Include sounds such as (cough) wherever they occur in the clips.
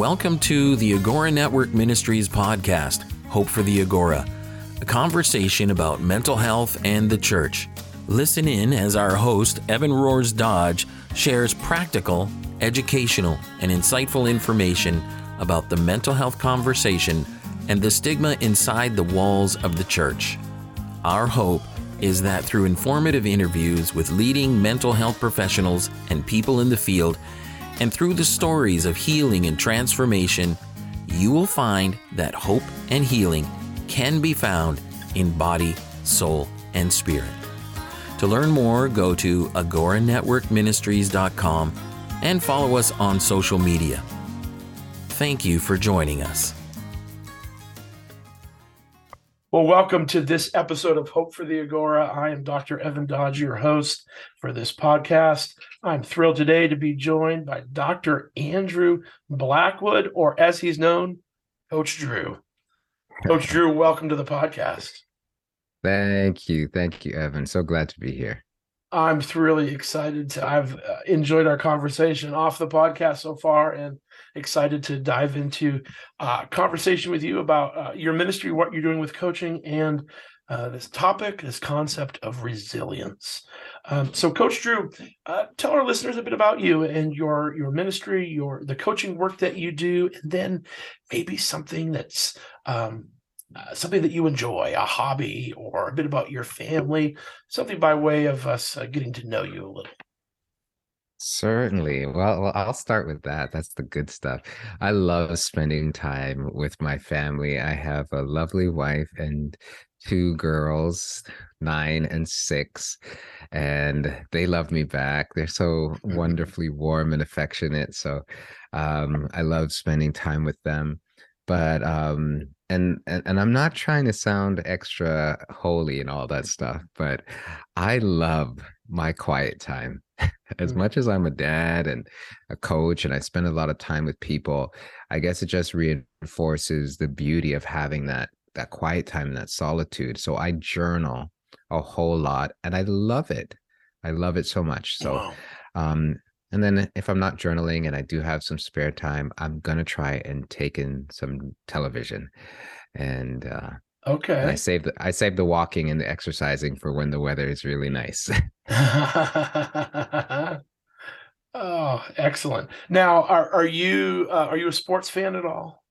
Welcome to the Agora Network Ministries podcast, Hope for the Agora, a conversation about mental health and the church. Listen in as our host, Evan Rohrs Dodge, shares practical, educational, and insightful information about the mental health conversation and the stigma inside the walls of the church. Our hope is that through informative interviews with leading mental health professionals and people in the field, and through the stories of healing and transformation, you will find that hope and healing can be found in body, soul, and spirit. To learn more, go to agoranetworkministries.com and follow us on social media. Thank you for joining us. Well, welcome to this episode of Hope for the Agora. I am Dr. Evan Dodge, your host for this podcast. I'm thrilled today to be joined by Dr. Andrew Blackwood, or as he's known, Coach Drew. Coach Drew, welcome to the podcast. Thank you. Thank you, Evan. So glad to be here. I'm really excited to. I've uh, enjoyed our conversation off the podcast so far, and excited to dive into uh, conversation with you about uh, your ministry, what you're doing with coaching, and uh, this topic, this concept of resilience. Um, so, Coach Drew, uh, tell our listeners a bit about you and your your ministry, your the coaching work that you do, and then maybe something that's um, uh, something that you enjoy, a hobby, or a bit about your family, something by way of us uh, getting to know you a little. Certainly. Well, well, I'll start with that. That's the good stuff. I love spending time with my family. I have a lovely wife and two girls, nine and six, and they love me back. They're so mm-hmm. wonderfully warm and affectionate. So um, I love spending time with them. But um, and, and and I'm not trying to sound extra holy and all that stuff, but I love my quiet time (laughs) as mm. much as I'm a dad and a coach and I spend a lot of time with people, I guess it just reinforces the beauty of having that that quiet time, that solitude. So I journal a whole lot and I love it. I love it so much. So wow. um and then if I'm not journaling and I do have some spare time, I'm gonna try and take in some television. And uh Okay. And I save the I save the walking and the exercising for when the weather is really nice. (laughs) (laughs) oh, excellent. Now, are are you uh, are you a sports fan at all?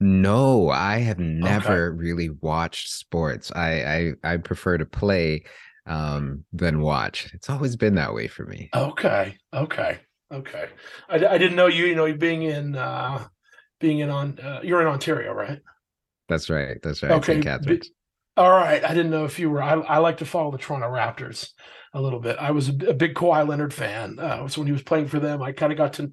No, I have never okay. really watched sports. I, I I prefer to play um than watch. It's always been that way for me. Okay. Okay. Okay. I, I didn't know you, you know, being in uh being in on uh, you're in Ontario, right? That's right. That's right. Okay. All right. I didn't know if you were. I, I like to follow the Toronto Raptors a little bit. I was a, a big Kawhi Leonard fan. Uh, so when he was playing for them, I kind of got to,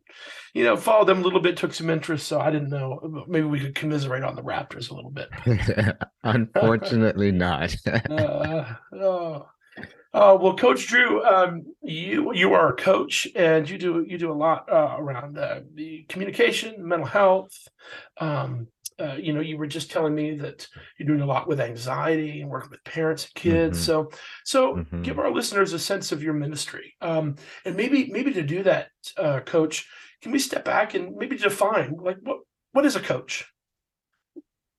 you know, follow them a little bit, took some interest. So I didn't know. Maybe we could commiserate on the Raptors a little bit. (laughs) Unfortunately, not. (laughs) uh, oh. Uh, well, Coach Drew, um, you you are a coach, and you do you do a lot uh, around uh, the communication, mental health, um, uh, you know, you were just telling me that you're doing a lot with anxiety and working with parents and kids. Mm-hmm. So, so mm-hmm. give our listeners a sense of your ministry, um, and maybe maybe to do that, uh, Coach, can we step back and maybe define like what what is a coach?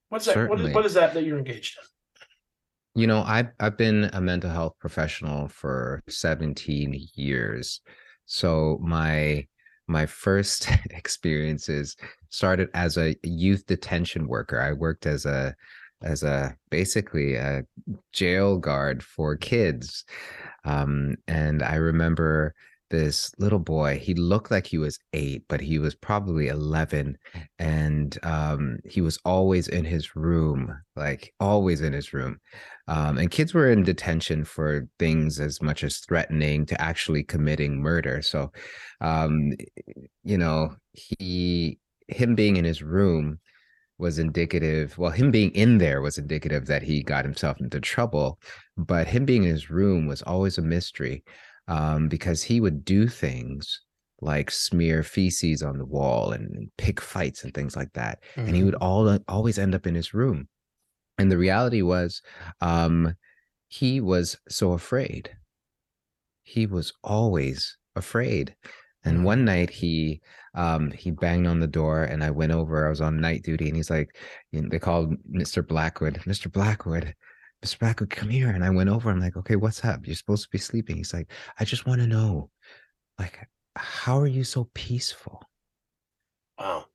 What's that? What is, what is that that you're engaged in? You know, I've I've been a mental health professional for 17 years. So my my first (laughs) experiences started as a youth detention worker. I worked as a as a basically a jail guard for kids. Um, and I remember this little boy he looked like he was eight but he was probably 11 and um, he was always in his room like always in his room um, and kids were in detention for things as much as threatening to actually committing murder so um, you know he him being in his room was indicative well him being in there was indicative that he got himself into trouble but him being in his room was always a mystery um, because he would do things like smear feces on the wall and pick fights and things like that. Mm-hmm. And he would mm-hmm. all always end up in his room. And the reality was, um, he was so afraid. He was always afraid. And Mhm. one night he um he banged on the door and I went over. I was on night duty and he's like, you know, they called Mr. Blackwood, Mr. Blackwood, Mr. Blackwood, come here. And I went over. I'm like, okay, what's up? You're supposed to be sleeping. He's like, I just want to know, like, how are you so peaceful? Wow.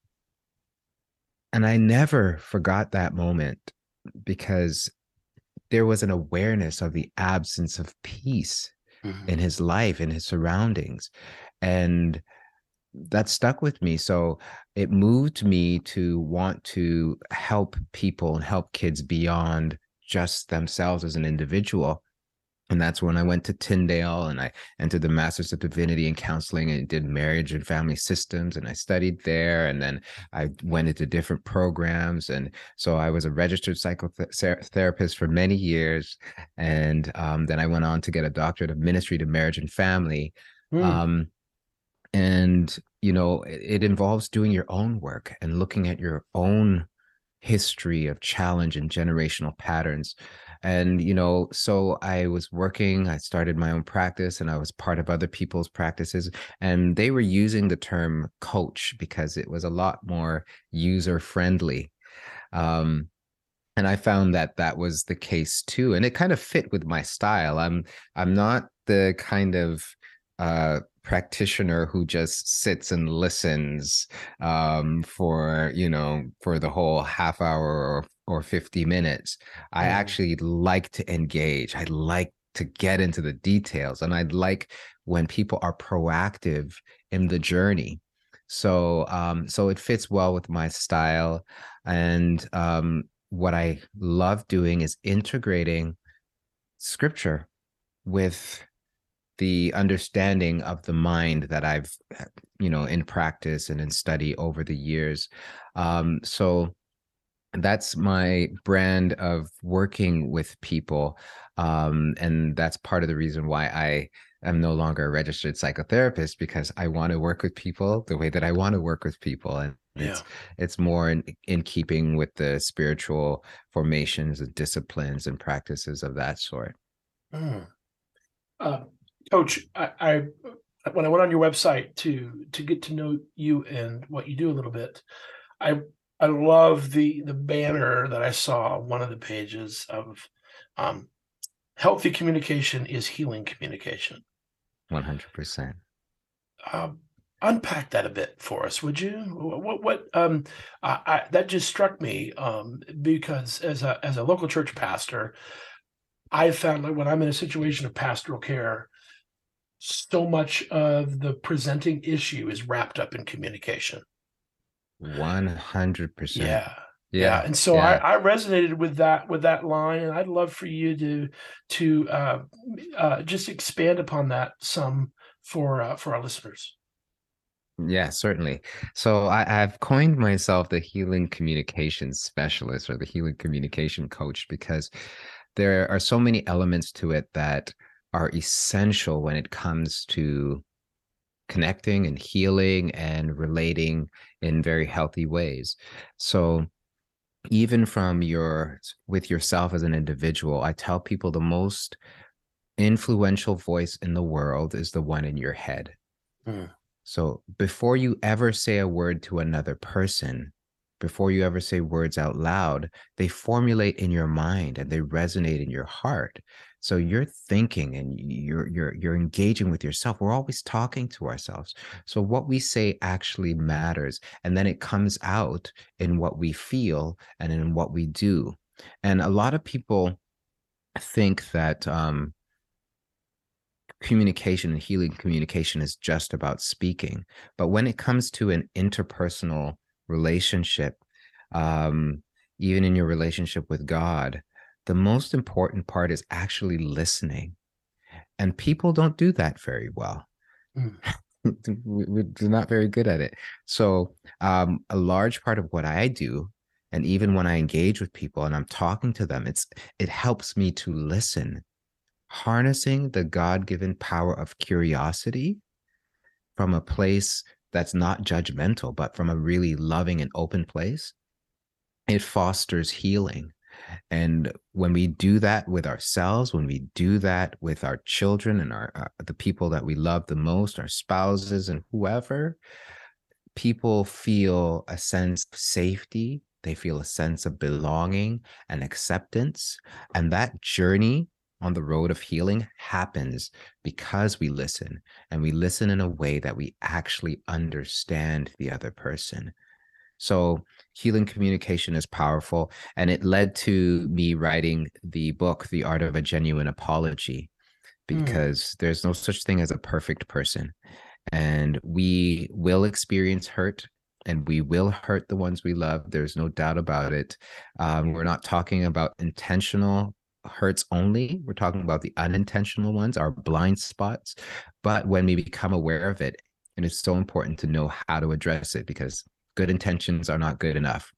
And I never forgot that moment because there was an awareness of the absence of peace Mhm. in his life, in his surroundings. And that stuck with me. So it moved me to want to help people and help kids beyond just themselves as an individual. And that's when I went to Tyndale and I entered the Masters of Divinity in Counseling and did marriage and family systems. And I studied there. And then I went into different programs. And so I was a registered psychotherapist for many years. And um, then I went on to get a doctorate of ministry to marriage and family. Mm. Um, and, you know, it, it involves doing your own work and looking at your own history of challenge and generational patterns. And you know so i was working i started my own practice and i was part of other people's practices and they were using the term coach because it was a lot more user friendly um and i found that that was the case too and it kind of fit with my style. I'm i'm not the kind of uh practitioner who just sits and listens um for you know for the whole half hour or or 50 minutes. I Mm. actually like to engage. I like to get into the details and i like when people are proactive in the journey. So um so it fits well with my style and um what i love doing is integrating scripture with the understanding of the mind that I've, you know, in practice and in study over the years. Um, so that's my brand of working with people. Um, and that's part of the reason why I am no longer a registered psychotherapist because I want to work with people the way that I want to work with people. And Yeah. it's it's more in, in keeping with the spiritual formations and disciplines and practices of that sort. Mm. Uh, Coach, I, I when I went on your website to to get to know you and what you do a little bit, I I love the the banner that I saw on one of the pages of um, healthy communication is healing communication. 100%. Um, unpack that a bit for us, would you? What what, what um I, I, that just struck me um because as a as a local church pastor, I found that when I'm in a situation of pastoral care, so much of the presenting issue is wrapped up in communication. 100%. Yeah. Yeah. And so yeah. I, I resonated with that with that line and I'd love for you to to uh, uh just expand upon that some for uh, for our listeners. Yeah, certainly. So I, I've coined myself the healing communication specialist or the healing communication coach because there are so many elements to it that are essential when it comes to connecting and healing and relating in very healthy ways. So even from your with yourself as an individual, I tell people the most influential voice in the world is the one in your head. Mm. So before you ever say a word to another person, before you ever say words out loud, they formulate in your mind and they resonate in your heart. So you're thinking and you're you're you're engaging with yourself. We're always talking to ourselves. So what we say actually matters, and then it comes out in what we feel and in what we do. And a lot of people think that um, communication and healing communication is just about speaking. But when it comes to an interpersonal relationship, um, even in your relationship with God, the most important part is actually listening. And people don't do that very well. Mm. (laughs) we, we're not very good at it. So, um, a large part of what I do, and even when I engage with people and I'm talking to them, it's it helps me to listen harnessing the God given power of curiosity from a place that's not judgmental, but from a really loving and open place, it fosters healing. And when we do that with ourselves when we do that with our children and our uh, the people that we love the most our spouses and whoever people feel a sense of safety. They feel a sense of belonging and acceptance. And that journey on the road of healing happens because we listen and we listen in a way that we actually understand the other person so healing communication is powerful. And it led to me writing the book, The Art of a Genuine Apology, mm. because mm. there's no such thing as a perfect person. And we will experience hurt and we will hurt the ones we love. There's no doubt about it. Um, we're not talking about intentional hurts only. We're talking about the unintentional ones, our blind spots. But when we become aware of it, and it's so important to know how to address it because good intentions are not good enough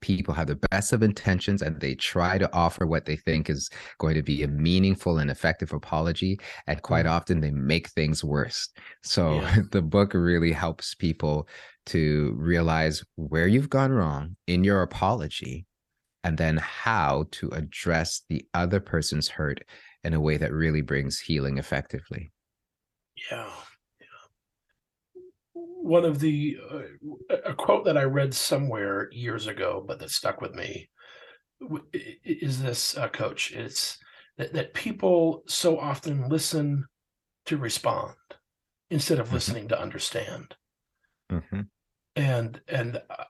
people have the best of intentions and they try to offer what they think is going to be a meaningful and effective apology and quite mm. often they make things worse so yeah. (laughs) the book really helps people to realize where you've gone wrong in your apology and then how to address the other person's hurt in a way that really brings healing effectively yeah one of the uh, a quote that I read somewhere years ago, but that stuck with me is this uh, coach. It's that, that people so often listen to respond instead of mm-hmm. listening to understand. Mm-hmm. And and uh,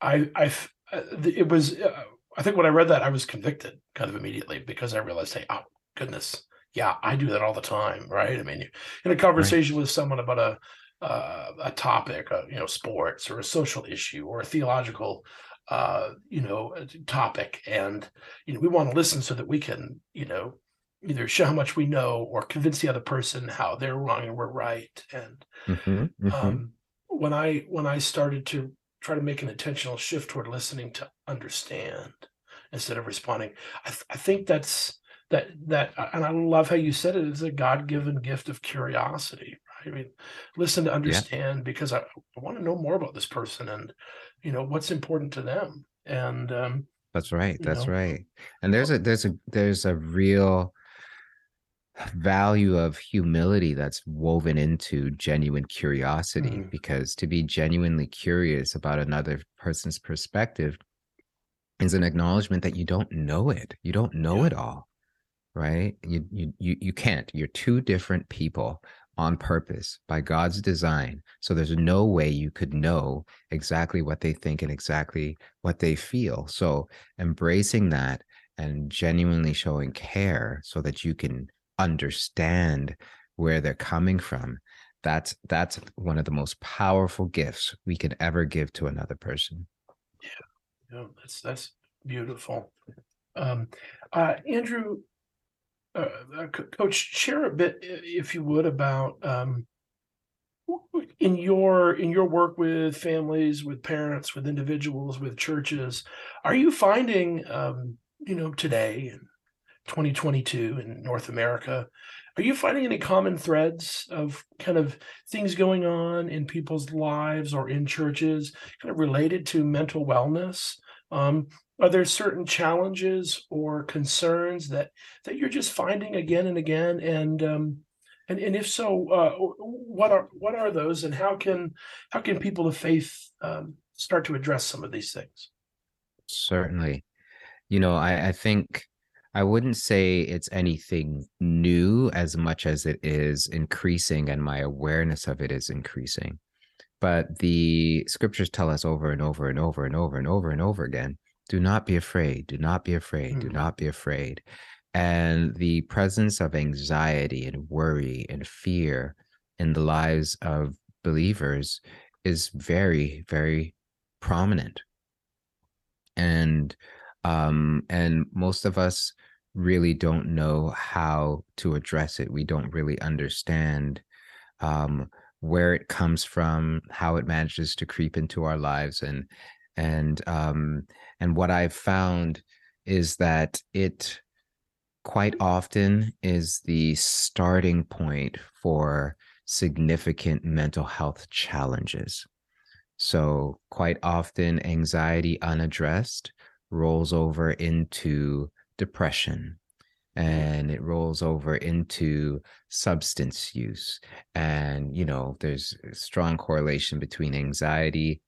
I I uh, it was uh, I think when I read that I was convicted kind of immediately because I realized, hey, oh goodness, yeah, I do that all the time, right? I mean, in a conversation right. with someone about a uh, a topic, uh, you know, sports or a social issue or a theological, uh, you know, topic, and you know, we want to listen so that we can, you know, either show how much we know or convince the other person how they're wrong and we're right. And mm-hmm, mm-hmm. Um, when I when I started to try to make an intentional shift toward listening to understand instead of responding, I, th- I think that's that that and I love how you said it is a God given gift of curiosity, I mean, listen to understand yeah. because I, I, want to know more about this person and you know what's important to them. And um, that's right. That's know. right. And there's a there's a there's a real value of humility that's woven into genuine curiosity mm-hmm. because to be genuinely curious about another person's perspective is an acknowledgement that you don't know it you don't know yeah. it all right you, you you you can't you're two different people on purpose by God's design. So there's no way you could know exactly what they think and exactly what they feel. So embracing that and genuinely showing care so that you can understand where they're coming from that's that's one of the most powerful gifts we can ever give to another person yeah, yeah that's that's beautiful um uh andrew uh coach share a bit if you would about um, in your in your work with families with parents with individuals with churches are you finding um, you know today in 2022 in north america are you finding any common threads of kind of things going on in people's lives or in churches kind of related to mental wellness? Um, are there certain challenges or concerns that that you're just finding again and again? And um, and and if so uh, what are what are those and how can how can people of faith um, start to address some of these things? Certainly. You know i i think i wouldn't say it's anything new as much as it is increasing and my awareness of it is increasing. But the scriptures tell us over and over and over and over and over and over again do not be afraid. Do not be afraid. Do not be afraid. And the presence of anxiety and worry and fear in the lives of believers is very, very prominent. And um, and most of us really don't know how to address it. We don't really understand um, where it comes from, how it manages to creep into our lives, and and um, and what I've found is that it quite often is the starting point for significant mental health challenges. So, quite often, anxiety unaddressed rolls over into depression and it rolls over into substance use and you know there's a strong correlation between anxiety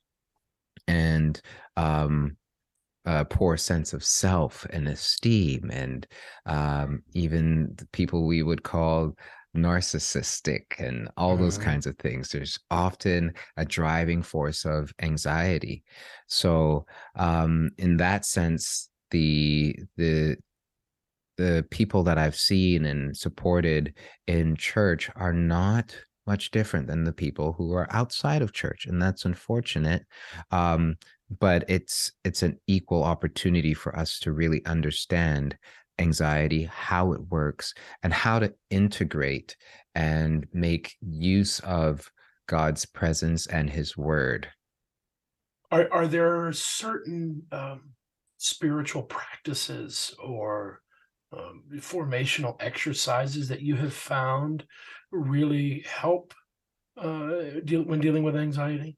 and um a poor sense of self and esteem and um, even the people we would call narcissistic and all those Mhm. kinds of things there's often a driving force of anxiety so um in that sense the the the people that i've seen and supported in church are not much different than the people who are outside of church and that's unfortunate um but it's it's an equal opportunity for us to really understand anxiety how it works and how to integrate and make use of God's presence and his word. Are are there certain um, spiritual practices or um, formational exercises that you have found really help uh, deal when dealing with anxiety?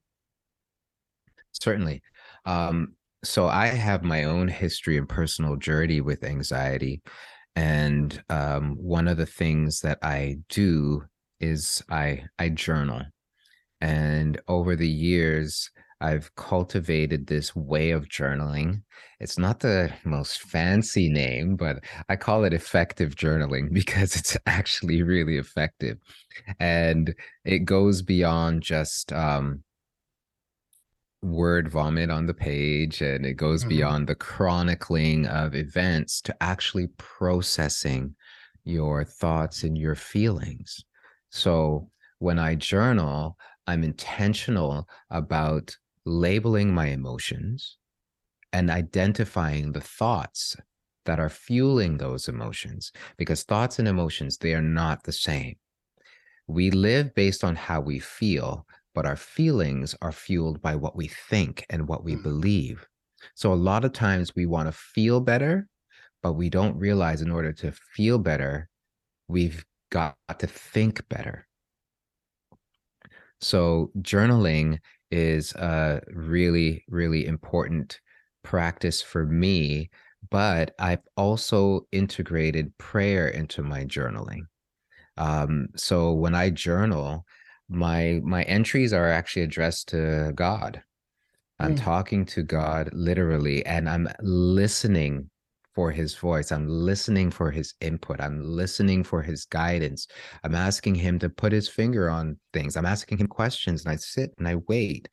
Certainly. Um, so I have my own history and personal journey with anxiety. And um, one of the things that I do is I I journal. And over the years, I've cultivated this way of journaling. It's not the most fancy name, but I call it effective journaling (laughs) because it's actually really effective. And it goes beyond just um, word vomit on the page and it goes Mhm. beyond the chronicling of events to actually processing your thoughts and your feelings. So when I journal, I'm intentional about labeling my emotions and identifying the thoughts that are fueling those emotions because thoughts and emotions they are not the same. We live based on how we feel, but our feelings are fueled by what we think and what we Mhm. believe. So a lot of times we want to feel better, but we don't realize in order to feel better, we've got to think better. So journaling is a really, really important practice for me, but I've also integrated prayer into my journaling. Um, so when I journal, my my entries are actually addressed to God. I'm Mm. talking to God literally, and I'm listening for his voice. I'm listening for his input. I'm listening for his guidance. I'm asking him to put his finger on things. I'm asking him questions, and I sit and I wait.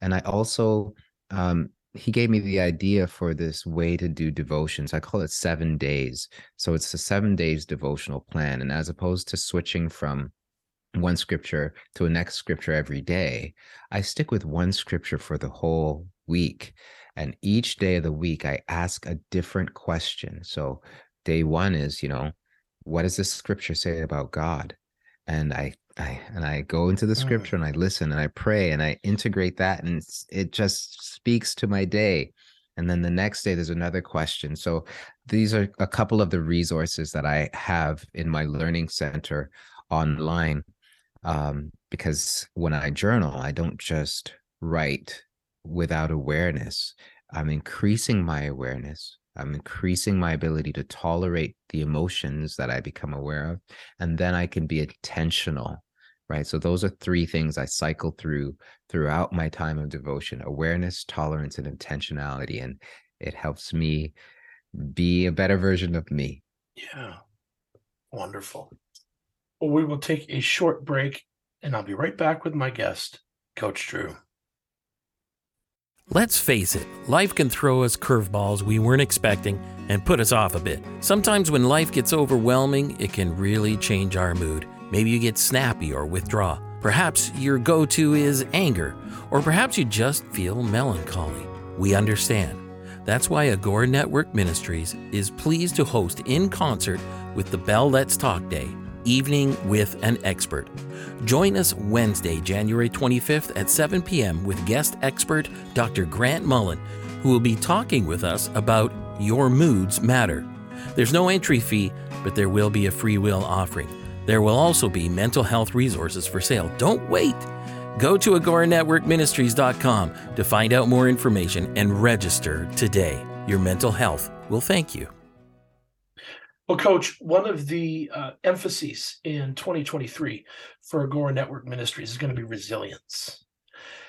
And I also, um, he gave me the idea for this way to do devotions. I call it seven days. So it's a seven days devotional plan. And as opposed to switching from one scripture to a next scripture every day, I stick with one scripture for the whole week. And each day of the week, I ask a different question. So day one is, you know, what does the scripture say about God? And I, I and I go into the Mm. scripture and I listen and I pray and I integrate that and it just speaks to my day. And then the next day there's another question. So these are a couple of the resources that I have in my learning center online um, because when I journal, I don't just write without awareness. I'm increasing my awareness. I'm increasing my ability to tolerate the emotions that I become aware of. And then I can be intentional, right? So those are three things I cycle through throughout my time of devotion awareness, tolerance, and intentionality. And it helps me be a better version of me. Yeah, wonderful. Well, we will take a short break, and I'll be right back with my guest, Coach Drew. Let's face it, life can throw us curveballs we weren't expecting and put us off a bit. Sometimes when life gets overwhelming, it can really change our mood. Maybe you get snappy or withdraw. Perhaps your go to is anger, or perhaps you just feel melancholy. We understand. That's why Agora Network Ministries is pleased to host in concert with the Bell Let's Talk Day, Evening with an Expert. Join us Wednesday, January 25th at 7 p.m. with guest expert Dr. Grant Mullen, who will be talking with us about Your Moods Matter. There's no entry fee, but there will be a free will offering. There will also be mental health resources for sale. Don't wait. Go to agoranetworkministries.com to find out more information and register today. Your mental health will thank you. Well, Coach, one of the uh, emphases in 2023 for Agora Network Ministries is going to be resilience.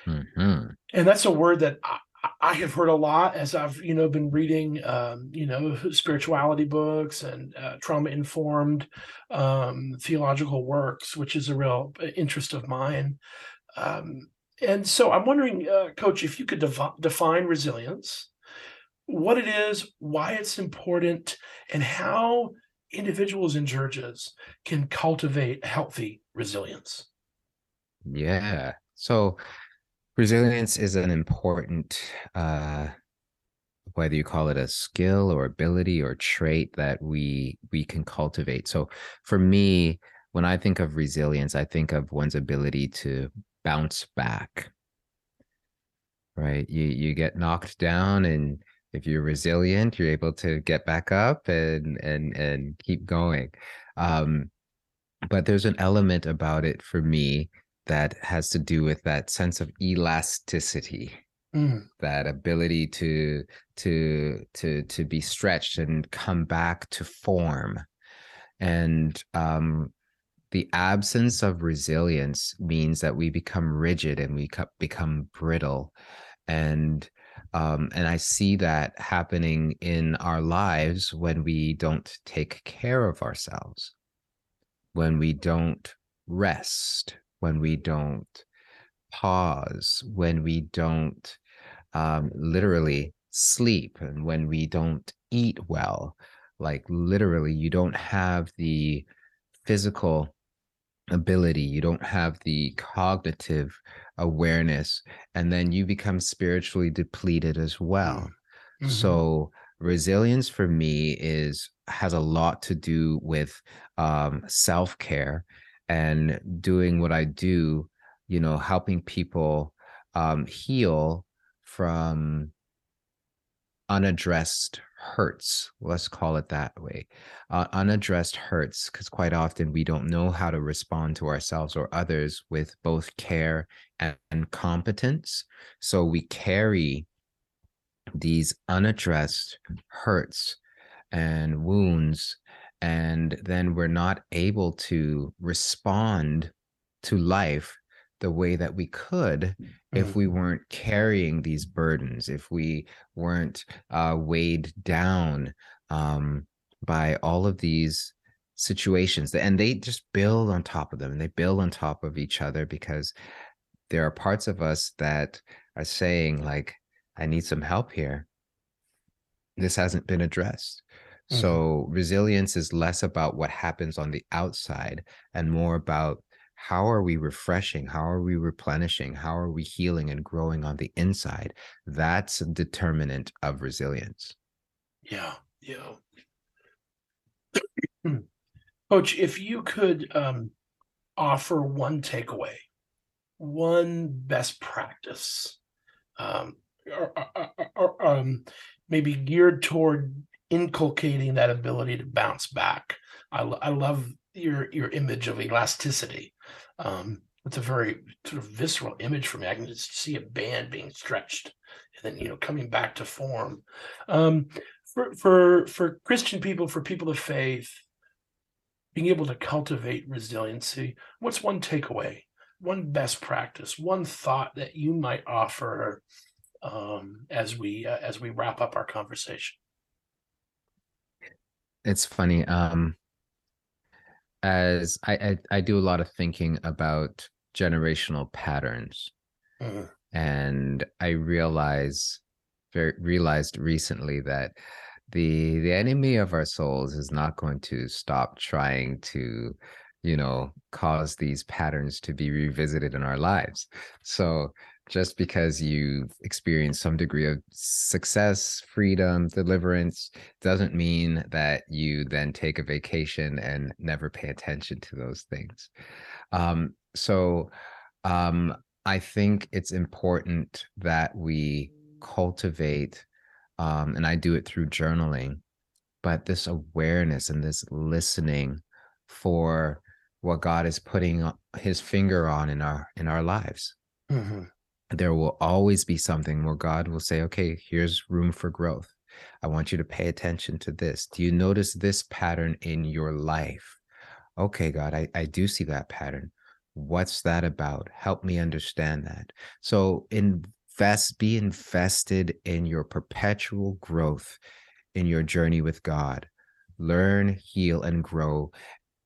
Mm-hmm. And that's a word that I, I, have heard a lot as I've, you know, been reading, um, you know, spirituality books and uh, trauma informed um, theological works, which is a real uh, interest of mine. Um, and so I'm wondering, uh, Coach, if you could dev- define resilience what it is, why it's important, and how individuals and churches can cultivate healthy resilience. Yeah. So resilience is an important uh whether you call it a skill or ability or trait that we we can cultivate. So for me, when I think of resilience, I think of one's ability to bounce back. Right? You you get knocked down and if you're resilient you're able to get back up and and and keep going. Um but there's an element about it for me that has to do with that sense of elasticity mm. that ability to to to to be stretched and come back to form. And um the absence of resilience means that we become rigid and we become brittle. And um, and I see that happening in our lives when we don't take care of ourselves, when we don't rest, when we don't pause, when we don't um, literally sleep, and when we don't eat well. Like literally, you don't have the physical ability, you don't have the cognitive awareness, and then you become spiritually depleted as well. Mm, mm-hmm. So resilience for me is has a lot to do with um, self-care and doing what I do, you know, helping people um, heal from unaddressed hurts let's call it that way uh, unaddressed hurts because quite often we don't know how to respond to ourselves or others with both care and, and competence so we carry these unaddressed hurts and wounds and then we're not able to respond to life the way that we could mm-hmm. if we weren't carrying these burdens, if we weren't uh, weighed down um, by all of these situations. And they just build on top of them and they build on top of each other because there are parts of us that are saying, like, I need some help here. This hasn't been addressed. Mm-hmm. So resilience is less about what happens on the outside and more about how are we refreshing? How are we replenishing? How are we healing and growing on the inside? That's a determinant of resilience. Yeah yeah. (clears throat) Coach if you could um, offer one takeaway one best practice um, or, or, or, um, maybe geared toward inculcating that ability to bounce back. I, I love your your image of elasticity. Um, it's a very sort of visceral image for me. I can just see a band being stretched and then you know coming back to form. Um, for for for Christian people, for people of faith, being able to cultivate resiliency. What's one takeaway? One best practice? One thought that you might offer um, as we uh, as we wrap up our conversation? It's funny. Um, as I, I, I do a lot of thinking about generational patterns, mm-hmm. and I realize very realized recently that the the enemy of our souls is not going to stop trying to you know cause these patterns to be revisited in our lives so just because you've experienced some degree of success, freedom, deliverance, doesn't mean that you then take a vacation and never pay attention to those things. Um, so um, I think it's important that we cultivate, um, and I do it through journaling, but this awareness and this listening for what God is putting his finger on in our in our lives. Mm-hmm there will always be something where God will say, okay, here's room for growth. I want you to pay attention to this. Do you notice this pattern in your life? Okay, God, I, I do see that pattern. What's that about? Help me understand that. So invest, be invested in your perpetual growth in your journey with God. Learn, heal, and grow.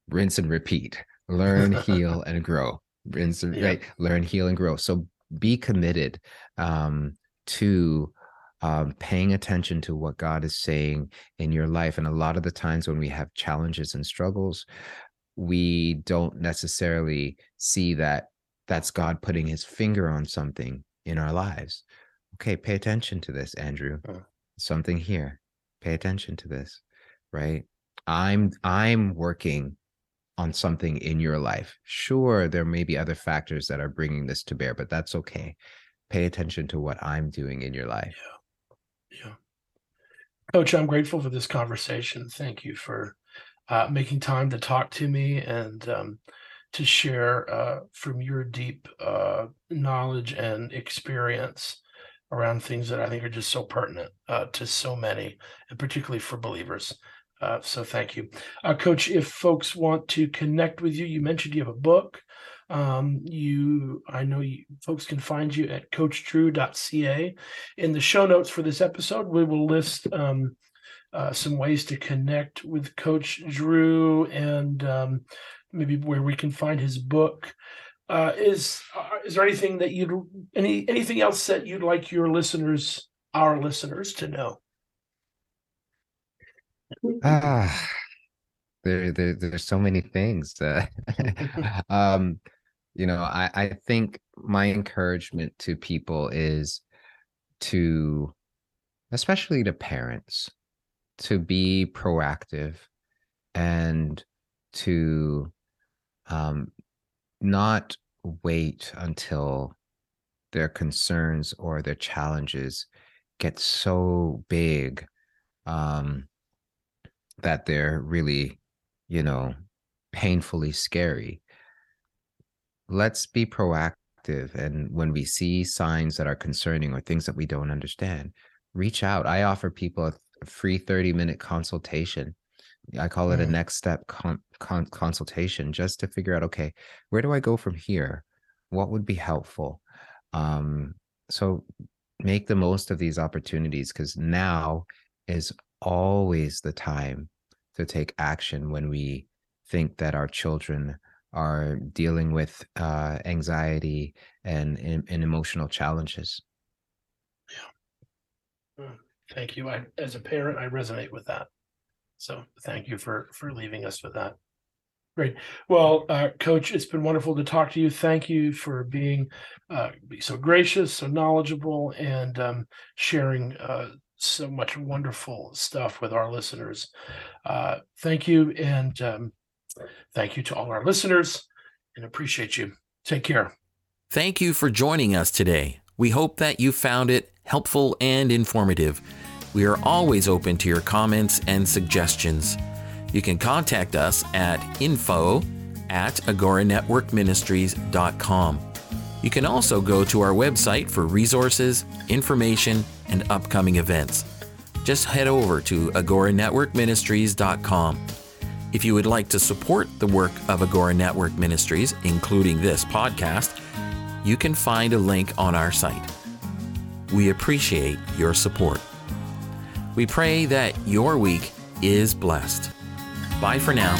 Rinse and repeat. Learn, (laughs) heal, and grow. Rinse, yeah. right? Learn, heal, and grow. So be committed um, to um, paying attention to what God is saying in your life. And a lot of the times when we have challenges and struggles, we don't necessarily see that that's God putting his finger on something in our lives. Okay, pay attention to this, Andrew. Uh. Something here. Pay attention to this, right? I'm I'm working on something in your life. Sure, there may be other factors that are bringing this to bear, but that's okay. Pay attention to what I'm doing in your life. Yeah. Yeah. Coach, I'm grateful for this conversation. Thank you for uh, making time to talk to me and um, to share uh, from your deep uh, knowledge and experience around things that I think are just so pertinent uh, to so many, and particularly for believers. Uh, so thank you, uh, Coach. If folks want to connect with you, you mentioned you have a book. Um, you, I know you folks can find you at CoachDrew.ca. In the show notes for this episode, we will list um, uh, some ways to connect with Coach Drew and um, maybe where we can find his book. Uh, is uh, is there anything that you'd any anything else that you'd like your listeners, our listeners, to know? Ah, there, there, there's so many things. Uh, (laughs) (laughs) um, you know, I, I think my encouragement to people is to, especially to parents, to be proactive and to um, not wait until their concerns or their challenges get so big um, that they're really, you know, painfully scary. Let's be proactive. And when we see signs that are concerning or things that we don't understand, reach out. I offer people a free 30 minute consultation. I call it a next step con- con- consultation just to figure out okay, where do I go from here? What would be helpful? Um, so make the most of these opportunities because now is always the time to take action when we think that our children are dealing with uh, anxiety and, and, and emotional challenges. Yeah. Hmm. Thank you. I, as a parent, I resonate with that. So thank you for for leaving us with that. Great. Well, uh, Coach, it's been wonderful to talk to you. Thank you for being uh, so gracious, so knowledgeable, and um, sharing uh, so much wonderful stuff with our listeners. Uh, thank you, and um, thank you to all our listeners, and appreciate you. Take care. Thank you for joining us today. We hope that you found it helpful and informative. We are always open to your comments and suggestions. You can contact us at info at agoranetworkministries.com. You can also go to our website for resources, information, and upcoming events. Just head over to agoranetworkministries.com. If you would like to support the work of Agora Network Ministries, including this podcast, you can find a link on our site. We appreciate your support. We pray that your week is blessed. Bye for now.